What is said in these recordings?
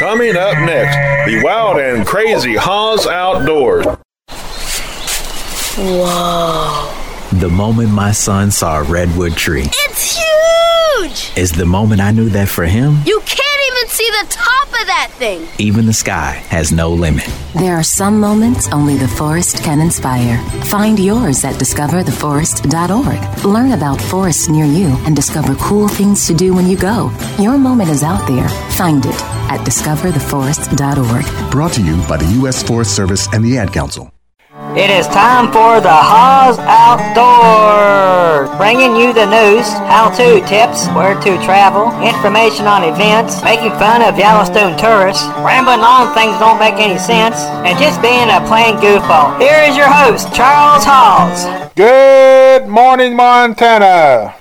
Coming up next, the wild and crazy Haws Outdoors. Whoa. The moment my son saw a redwood tree It's huge! is the moment I knew that for him, You can't even see the top of that thing. even the sky has no limit. There are some moments only the forest can inspire. Find yours at discovertheforest.org. Learn about forests near you and discover cool things to do when you go. Your moment is out there. Find it at discovertheforest.org. Brought to you by the U.S. Forest Service and the Ad Council. It is time for the Haws Outdoors, bringing you the news, how-to tips, where to travel, information on events, making fun of Yellowstone tourists, rambling on things don't make any sense, and just being a plain goofball. Here is your host, Charles Halls. Good morning, Montana.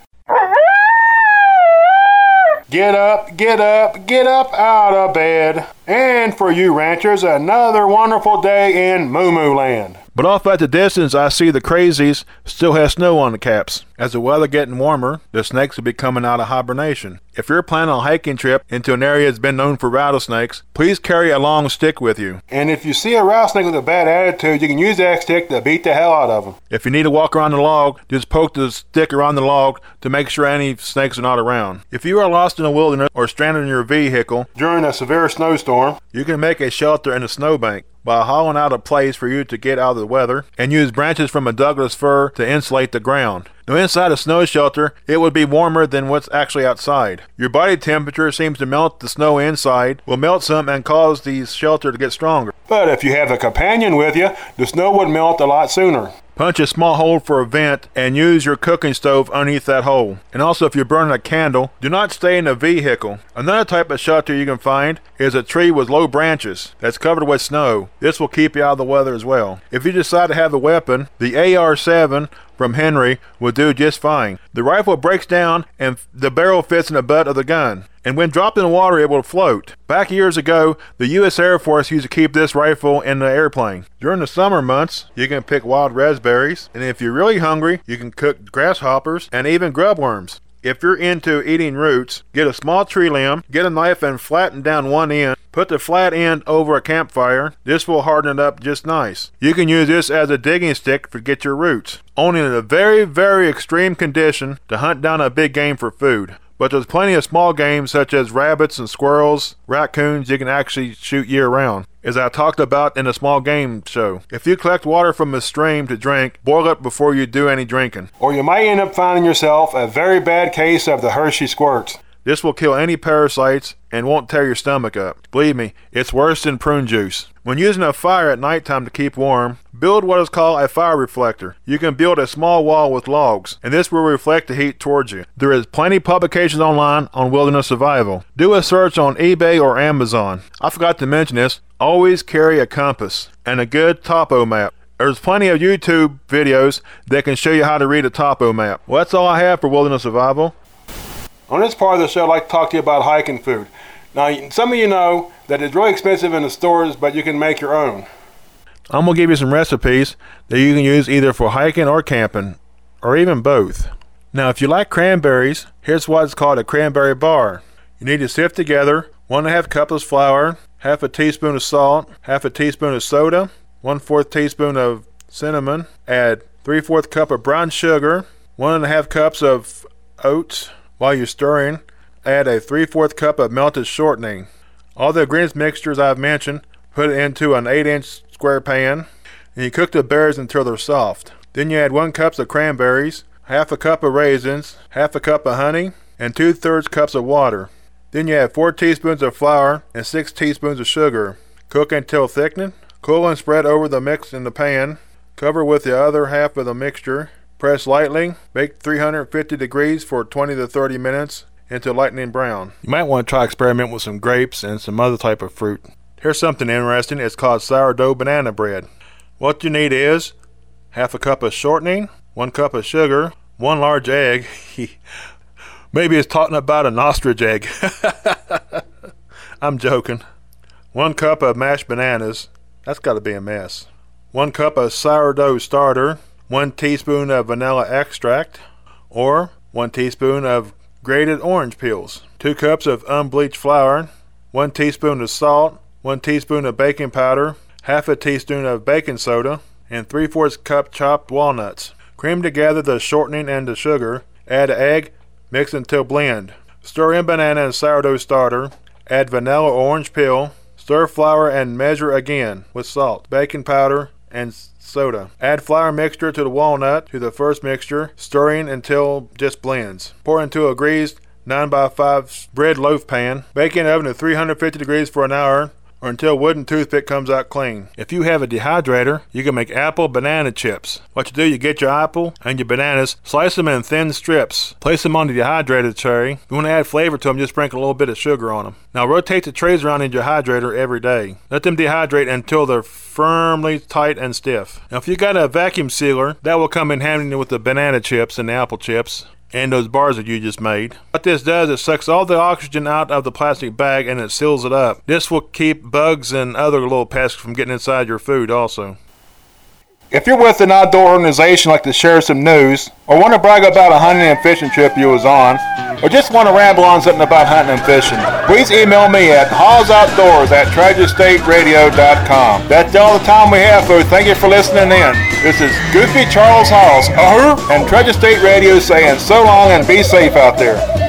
Get up, get up, get up out of bed. And for you ranchers, another wonderful day in Moo Moo Land. But off at the distance, I see the crazies still have snow on the caps. As the weather getting warmer, the snakes will be coming out of hibernation. If you're planning on a hiking trip into an area that's been known for rattlesnakes, please carry a long stick with you. And if you see a rattlesnake with a bad attitude, you can use that stick to beat the hell out of them. If you need to walk around the log, just poke the stick around the log to make sure any snakes are not around. If you are lost in the wilderness or stranded in your vehicle, During a severe snowstorm, you can make a shelter in a snowbank by hollowing out a place for you to get out of the weather and use branches from a Douglas fir to insulate the ground. Now, inside a snow shelter, it would be warmer than what's actually outside. Your body temperature seems to melt the snow inside, will melt some and cause the shelter to get stronger. but if you have a companion with you, the snow would melt a lot sooner. Punch a small hole for a vent and use your cooking stove underneath that hole. And also, if you're burning a candle, do not stay in a vehicle. Another type of shelter you can find is a tree with low branches that's covered with snow. This will keep you out of the weather as well. If you decide to have a weapon, the AR 7 from Henry will do just fine. The rifle breaks down and the barrel fits in the butt of the gun. And when dropped in the water, it will float. Back years ago, the U.S. Air Force used to keep this rifle in the airplane. During the summer months, you can pick wild raspberries, and if you're really hungry, you can cook grasshoppers and even grubworms. If you're into eating roots, get a small tree limb, get a knife and flatten down one end. Put the flat end over a campfire. This will harden it up just nice. You can use this as a digging stick to get your roots. Only in a very, very extreme condition to hunt down a big game for food. But there's plenty of small game such as rabbits and squirrels, raccoons you can actually shoot year round. As I talked about in a small game show, if you collect water from a stream to drink, boil it before you do any drinking. Or you might end up finding yourself a very bad case of the Hershey squirts. This will kill any parasites and won't tear your stomach up. Believe me, it's worse than prune juice. When using a fire at nighttime to keep warm, build what is called a fire reflector. You can build a small wall with logs, and this will reflect the heat towards you. There is plenty of publications online on wilderness survival. Do a search on eBay or Amazon. I forgot to mention this. Always carry a compass and a good topo map. There's plenty of YouTube videos that can show you how to read a topo map. Well, that's all I have for wilderness survival. On this part of the show, I'd like to talk to you about hiking food. Now, some of you know that it's really expensive in the stores, but you can make your own. I'm gonna give you some recipes that you can use either for hiking or camping, or even both. Now, if you like cranberries, here's what's called a cranberry bar. You need to sift together one and a half cups of flour, half a teaspoon of salt, half a teaspoon of soda, one fourth teaspoon of cinnamon, add three fourth cup of brown sugar, one and a half cups of oats. While you're stirring, add a three fourth cup of melted shortening. All the ingredients mixtures I've mentioned, put it into an 8 inch square pan, and you cook the berries until they're soft. Then you add one cup of cranberries, half a cup of raisins, half a cup of honey, and two thirds cups of water. Then you add four teaspoons of flour and six teaspoons of sugar. Cook until thickening. Cool and spread over the mix in the pan. Cover with the other half of the mixture. Press lightly. Bake 350 degrees for 20 to 30 minutes until lightning brown. You might want to try experiment with some grapes and some other type of fruit. Here's something interesting. It's called sourdough banana bread. What you need is half a cup of shortening, one cup of sugar, one large egg. Maybe it's talking about an ostrich egg. I'm joking. One cup of mashed bananas. That's got to be a mess. One cup of sourdough starter. One teaspoon of vanilla extract. Or one teaspoon of grated orange peels. Two cups of unbleached flour. 1 teaspoon of salt, 1 teaspoon of baking powder, half a teaspoon of baking soda, and 3 fourths cup chopped walnuts. Cream together the shortening and the sugar. Add egg, mix until blend. Stir in banana and sourdough starter. Add vanilla orange peel. Stir flour and measure again with salt, baking powder, and soda. Add flour mixture to the walnut to the first mixture, stirring until just blends. Pour into a greased 9 by 5 bread loaf pan. Bake in oven at 350 degrees for an hour or until wooden toothpick comes out clean. If you have a dehydrator, you can make apple banana chips. What you do, you get your apple and your bananas, slice them in thin strips, place them on the dehydrated tray. If you want to add flavor to them, just sprinkle a little bit of sugar on them. Now rotate the trays around in your dehydrator every day. Let them dehydrate until they're firmly tight and stiff. Now if you got a vacuum sealer, that will come in handy with the banana chips and the apple chips and those bars that you just made. What this does, it sucks all the oxygen out of the plastic bag and it seals it up. This will keep bugs and other little pests from getting inside your food also. If you're with an outdoor organization like to share some news, or want to brag about a hunting and fishing trip you was on, or just want to ramble on something about hunting and fishing, please email me at hawsoutdoors at treasurestateradio.com. That's all the time we have, folks. Thank you for listening in. This is Goofy Charles Haws, uh-huh, and Treasure State Radio saying so long and be safe out there.